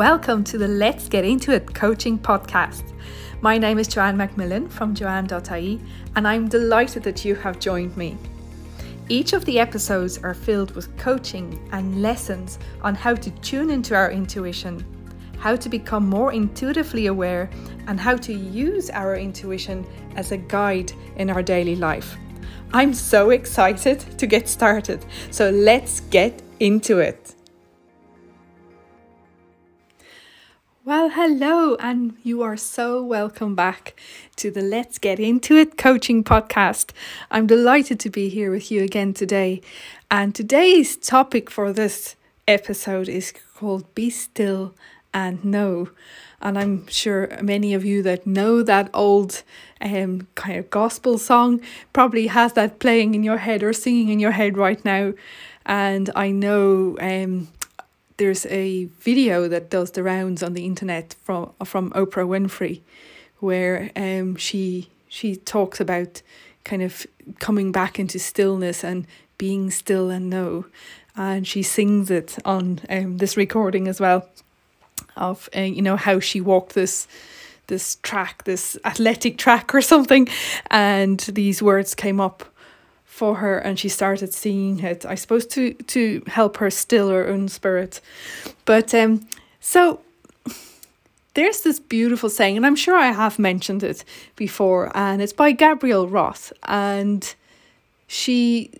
Welcome to the Let's Get Into It coaching podcast. My name is Joanne Macmillan from joanne.ie, and I'm delighted that you have joined me. Each of the episodes are filled with coaching and lessons on how to tune into our intuition, how to become more intuitively aware, and how to use our intuition as a guide in our daily life. I'm so excited to get started, so let's get into it. Well, hello, and you are so welcome back to the Let's Get Into It coaching podcast. I'm delighted to be here with you again today. And today's topic for this episode is called Be Still and Know. And I'm sure many of you that know that old um, kind of gospel song probably has that playing in your head or singing in your head right now. And I know um, there's a video that does the rounds on the internet from from Oprah Winfrey, where um she she talks about kind of coming back into stillness and being still and know, and she sings it on um this recording as well, of uh, you know how she walked this this track, this athletic track or something, and these words came up for her and she started seeing it. I suppose to to help her still her own spirit. But um so there's this beautiful saying and i'm sure i have mentioned it before and it's by gabrielle roth and she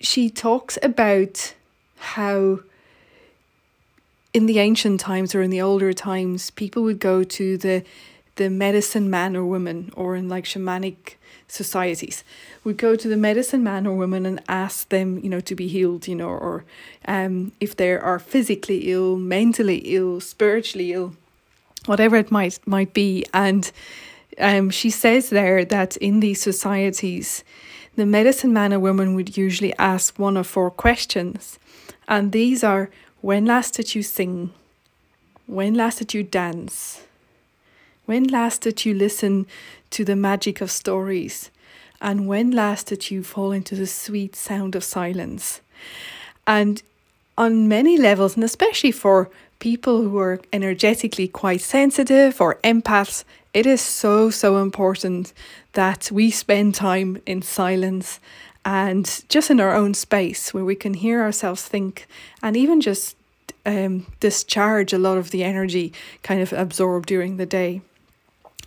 she talks about how in the ancient times or in the older times people would go to the the medicine man or woman or in like shamanic societies would go to the medicine man or woman and ask them, you know, to be healed, you know, or um, if they are physically ill, mentally ill, spiritually ill, whatever it might might be. And um, she says there that in these societies, the medicine man or woman would usually ask one of four questions, and these are: When last did you sing? When last did you dance? When last did you listen to the magic of stories? And when last did you fall into the sweet sound of silence? And on many levels, and especially for people who are energetically quite sensitive or empaths, it is so, so important that we spend time in silence and just in our own space where we can hear ourselves think and even just um, discharge a lot of the energy kind of absorbed during the day.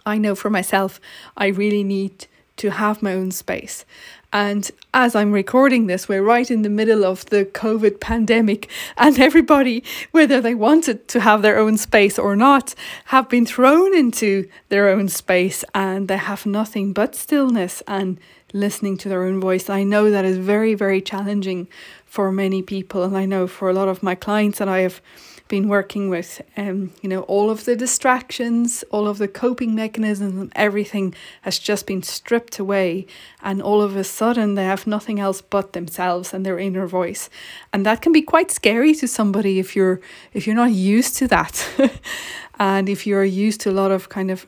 I know for myself, I really need to have my own space. And as I'm recording this, we're right in the middle of the COVID pandemic, and everybody, whether they wanted to have their own space or not, have been thrown into their own space and they have nothing but stillness and listening to their own voice. I know that is very, very challenging for many people, and I know for a lot of my clients that I have been working with, um, you know, all of the distractions, all of the coping mechanisms, everything has just been stripped away. And all of a sudden, they have nothing else but themselves and their inner voice, and that can be quite scary to somebody if you're if you're not used to that, and if you're used to a lot of kind of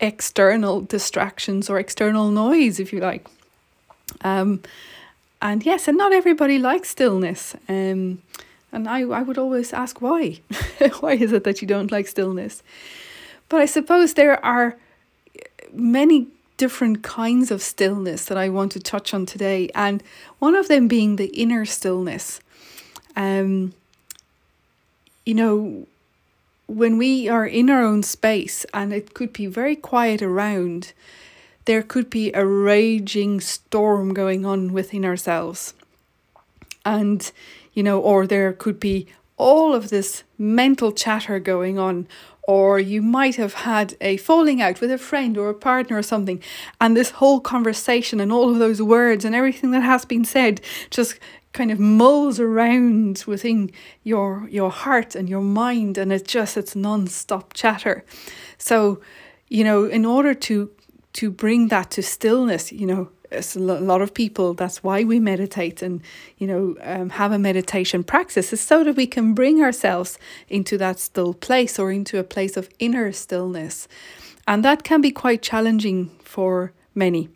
external distractions or external noise, if you like. Um, and yes, and not everybody likes stillness. Um, and I, I would always ask why. why is it that you don't like stillness? But I suppose there are many different kinds of stillness that I want to touch on today, and one of them being the inner stillness. Um, you know, when we are in our own space and it could be very quiet around, there could be a raging storm going on within ourselves. And you know, or there could be all of this mental chatter going on, or you might have had a falling out with a friend or a partner or something, and this whole conversation and all of those words and everything that has been said just kind of mulls around within your your heart and your mind and it's just it's non-stop chatter. So you know in order to to bring that to stillness you know a lot of people that's why we meditate and you know um, have a meditation practice is so that we can bring ourselves into that still place or into a place of inner stillness. And that can be quite challenging for many.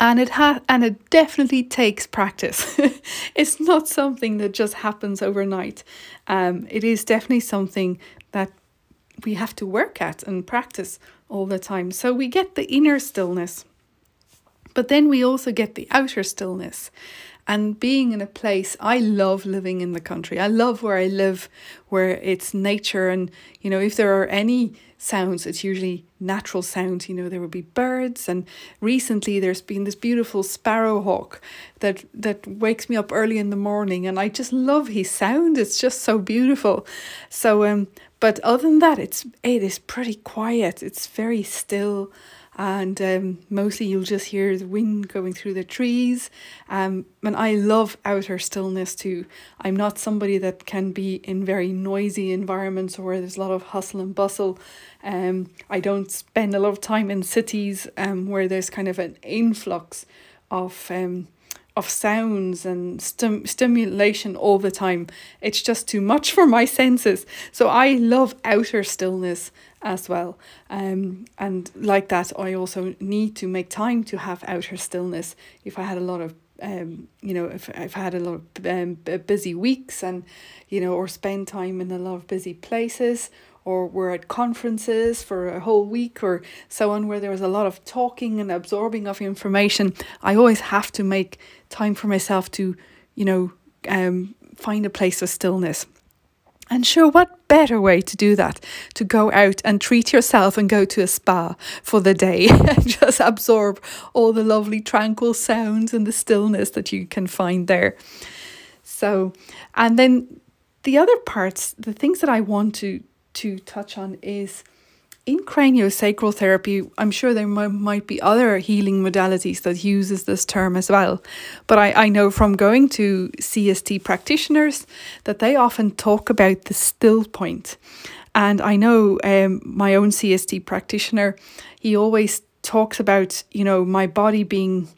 And it ha- and it definitely takes practice. It's not something that just happens overnight. Um, it is definitely something that we have to work at and practice all the time. So we get the inner stillness, but then we also get the outer stillness. And being in a place, I love living in the country. I love where I live, where it's nature. And, you know, if there are any sounds, it's usually natural sounds. You know, there will be birds. And recently there's been this beautiful sparrowhawk that, that wakes me up early in the morning. And I just love his sound. It's just so beautiful. So, um, but other than that, it's it is pretty quiet. It's very still, and um, mostly you'll just hear the wind going through the trees. Um, and I love outer stillness too. I'm not somebody that can be in very noisy environments or where there's a lot of hustle and bustle. Um, I don't spend a lot of time in cities um, where there's kind of an influx of um of sounds and stim- stimulation all the time. It's just too much for my senses. So I love outer stillness as well. Um, and like that, I also need to make time to have outer stillness. If I had a lot of um, you know, if I've had a lot of um, busy weeks and, you know, or spend time in a lot of busy places, or we're at conferences for a whole week or so on where there was a lot of talking and absorbing of information, I always have to make time for myself to, you know, um, find a place of stillness. And sure, what better way to do that? To go out and treat yourself and go to a spa for the day and just absorb all the lovely tranquil sounds and the stillness that you can find there. So, and then the other parts, the things that I want to to touch on is in craniosacral therapy, I'm sure there might, might be other healing modalities that uses this term as well. But I, I know from going to CST practitioners that they often talk about the still point. And I know um, my own CST practitioner, he always talks about, you know, my body being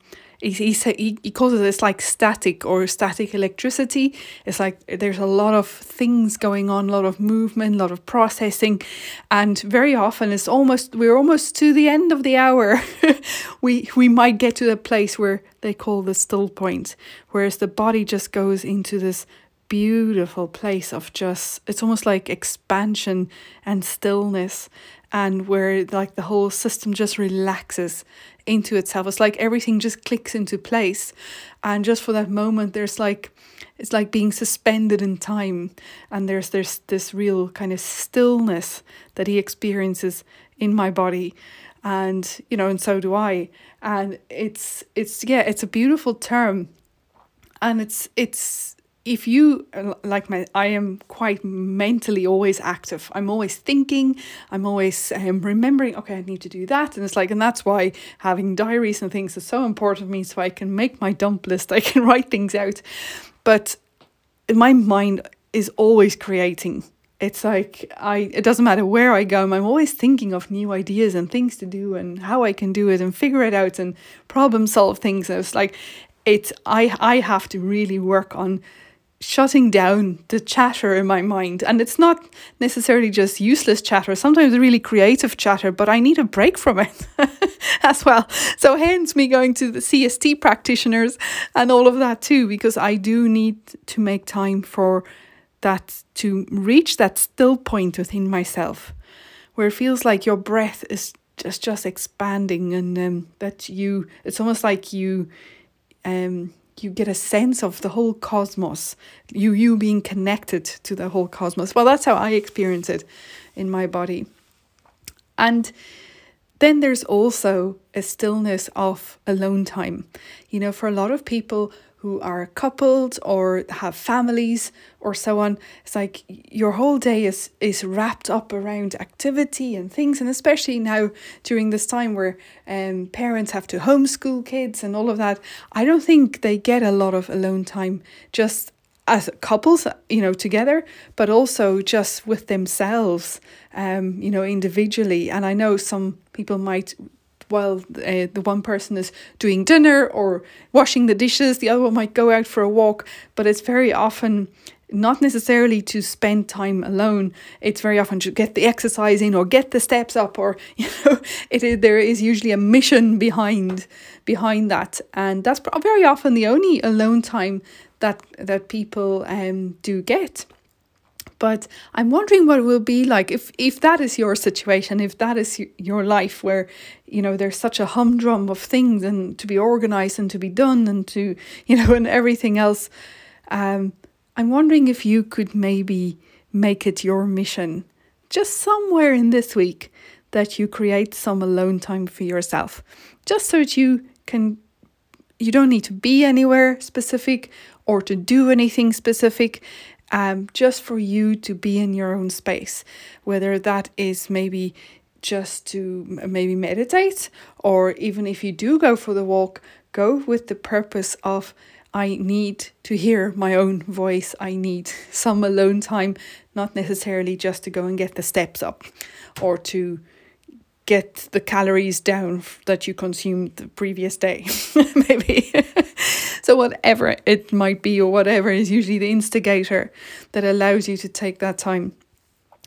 he, he, he calls it it's like static or static electricity. It's like there's a lot of things going on, a lot of movement, a lot of processing, and very often it's almost we're almost to the end of the hour. we we might get to the place where they call the still point, whereas the body just goes into this beautiful place of just it's almost like expansion and stillness and where like the whole system just relaxes into itself. It's like everything just clicks into place. And just for that moment, there's like, it's like being suspended in time. And there's, there's this real kind of stillness that he experiences in my body. And, you know, and so do I. And it's, it's, yeah, it's a beautiful term. And it's, it's, if you like my i am quite mentally always active. I'm always thinking i'm always um, remembering okay i need to do that. And it's like and that's why having diaries and things is so important to me so i can make my dump list i can write things out. But my mind is always creating. It's like i it doesn't matter where i go i'm always thinking of new ideas and things to do and how i can do it and figure it out and problem solve things. And it's like it's i i have to really work on shutting down the chatter in my mind. And it's not necessarily just useless chatter, sometimes really creative chatter, but I need a break from it as well. So, hence me going to the CST practitioners and all of that too, because I do need to make time for that to reach that still point within myself where it feels like your breath is just just expanding and um, that you it's almost like you um you get a sense of the whole cosmos, you you being connected to the whole cosmos. Well, that's how I experience it in my body. And then there's also a stillness of alone time. You know, for a lot of people, who are coupled or have families or so on. It's like your whole day is is wrapped up around activity and things, and especially now during this time where um parents have to homeschool kids and all of that. I don't think they get a lot of alone time just as couples, you know, together, but also just with themselves, um, you know, individually. And I know some people might while uh, the one person is doing dinner or washing the dishes, the other one might go out for a walk, but it's very often not necessarily to spend time alone it's very often to get the exercise in or get the steps up or you know it is, there is usually a mission behind behind that and that's very often the only alone time that that people um do get But I'm wondering what it will be like if, if that is your situation, if that is your life where, you know, there's such a humdrum of things and to be organized and to be done and to, you know, and everything else. Um, I'm wondering if you could maybe make it your mission just somewhere in this week that you create some alone time for yourself, just so that you can. You don't need to be anywhere specific or to do anything specific um, just for you to be in your own space, whether that is maybe just to maybe meditate, or even if you do go for the walk, go with the purpose of I need to hear my own voice. I need some alone time, not necessarily just to go and get the steps up or to get the calories down that you consumed the previous day, maybe. so, whatever it might be, or whatever is usually the instigator that allows you to take that time,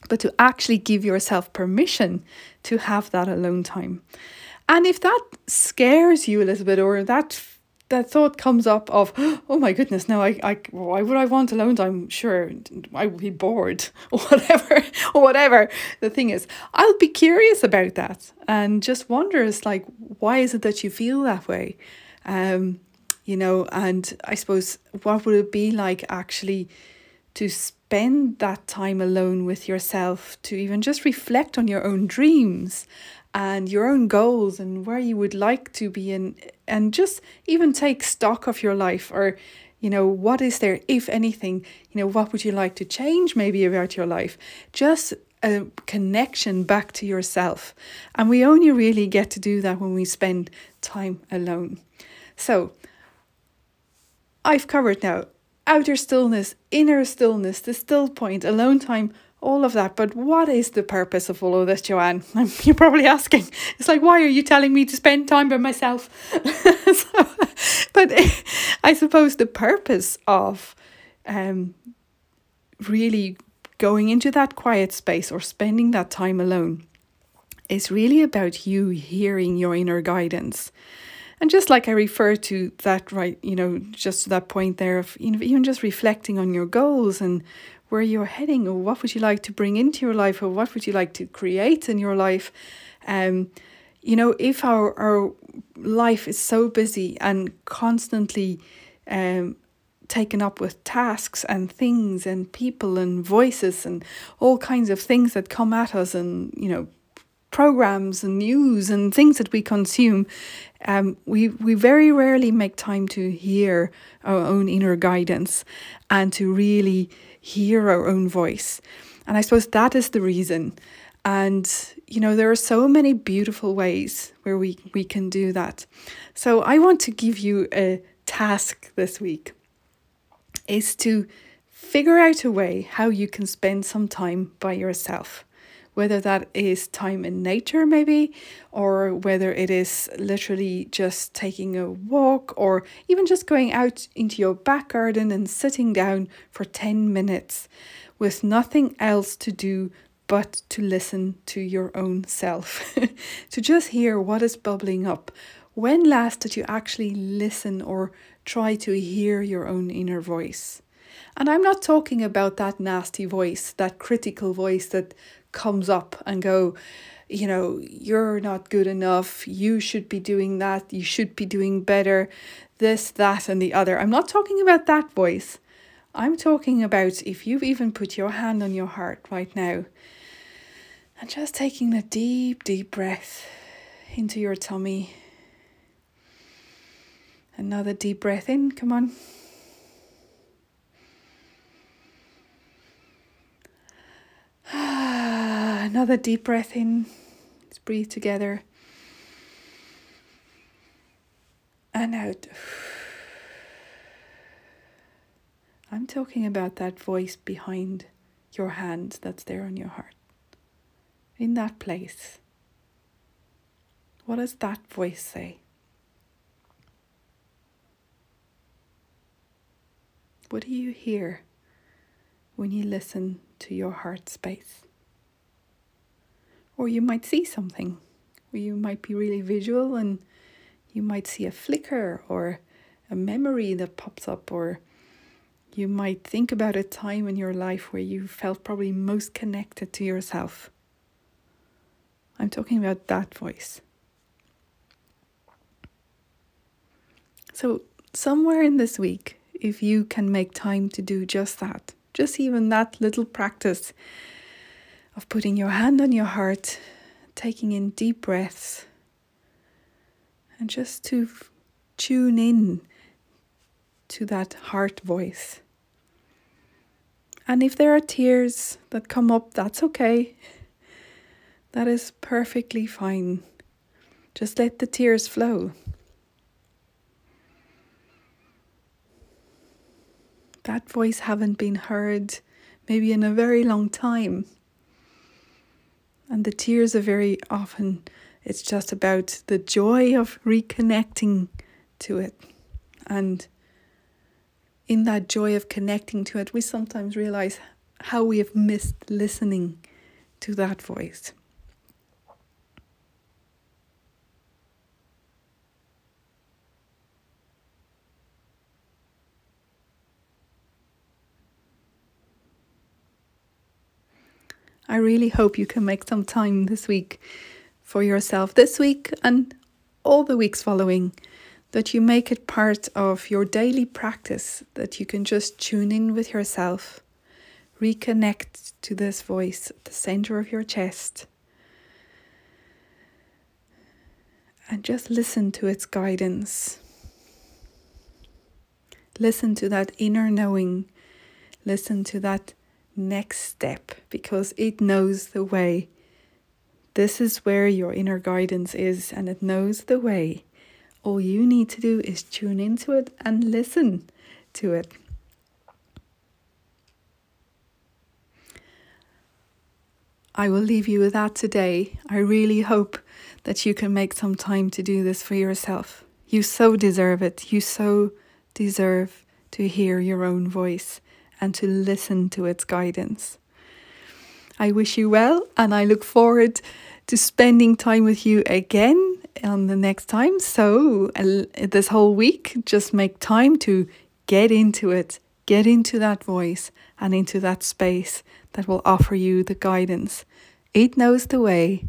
but to actually give yourself permission to have that alone time. And if that scares you a little bit, or that that thought comes up of, oh my goodness, now I, I why would I want alone time? Sure, I would be bored or whatever, whatever. The thing is, I'll be curious about that and just wonder, is like, why is it that you feel that way? Um, you know, and I suppose what would it be like actually to spend that time alone with yourself, to even just reflect on your own dreams and your own goals and where you would like to be in and just even take stock of your life or you know what is there if anything you know what would you like to change maybe about your life? Just a connection back to yourself. And we only really get to do that when we spend time alone. So i've covered now outer stillness inner stillness the still point alone time all of that. But what is the purpose of all of this, Joanne? You're probably asking. It's like, why are you telling me to spend time by myself? so, but I suppose the purpose of um, really going into that quiet space or spending that time alone is really about you hearing your inner guidance. And just like I refer to that, right, you know, just to that point there of you know, even just reflecting on your goals and where you're heading or what would you like to bring into your life or what would you like to create in your life? Um you know if our our life is so busy and constantly um taken up with tasks and things and people and voices and all kinds of things that come at us and you know programs and news and things that we consume um, we we very rarely make time to hear our own inner guidance and to really hear our own voice. And I suppose that is the reason. And, you know, there are so many beautiful ways where we, we can do that. So I want to give you a task this week is to figure out a way how you can spend some time by yourself whether that is time in nature, maybe, or whether it is literally just taking a walk, or even just going out into your back garden and sitting down for 10 minutes with nothing else to do but to listen to your own self, to just hear what is bubbling up. When last did you actually listen or try to hear your own inner voice? And I'm not talking about that nasty voice, that critical voice that comes up and go, you know, you're not good enough, you should be doing that, you should be doing better, this, that, and the other. I'm not talking about that voice. I'm talking about if you've even put your hand on your heart right now and just taking a deep, deep breath into your tummy. Another deep breath in, come on. another deep breath in. Let's breathe together. And out. I'm talking about that voice behind your hand that's there on your heart. In that place. What does that voice say? What do you hear when you listen to your heart space? Or you might see something, you might be really visual and you might see a flicker or a memory that pops up, or You might think about a time in your life where you felt probably most connected to yourself. I'm talking about that voice. So, somewhere in this week, if you can make time to do just that, just even that little practice of putting your hand on your heart, taking in deep breaths, and just to tune in to that heart voice. And if there are tears that come up, that's okay. That is perfectly fine. Just let the tears flow. That voice haven't been heard maybe in a very long time. And the tears are very often, it's just about the joy of reconnecting to it. And in that joy of connecting to it, we sometimes realize how we have missed listening to that voice. I really hope you can make some time this week for yourself, this week and all the weeks following, that you make it part of your daily practice, that you can just tune in with yourself, reconnect to this voice at the center of your chest, and just listen to its guidance. Listen to that inner knowing. Listen to that next step because it knows the way. This is where your inner guidance is and it knows the way. All you need to do is tune into it and listen to it. I will leave you with that today. I really hope that you can make some time to do this for yourself. You so deserve it. You so deserve to hear your own voice and to listen to its guidance. I wish you well, and I look forward to spending time with you again on the next time. So, this whole week, just make time to get into it, get into that voice and into that space that will offer you the guidance. It knows the way,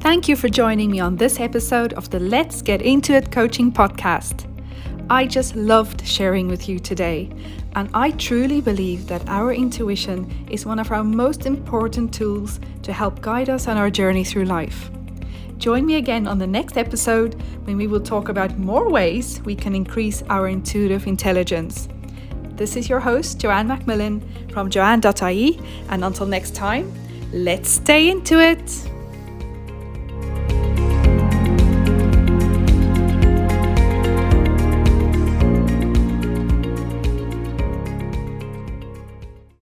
Thank you for joining me on this episode of the Let's Get Into It coaching podcast. I just loved sharing with you today, and I truly believe that our intuition is one of our most important tools to help guide us on our journey through life. Join me again on the next episode when we will talk about more ways we can increase our intuitive intelligence. This is your host, Joanne Macmillan from joanne.ie, and until next time, let's stay into it.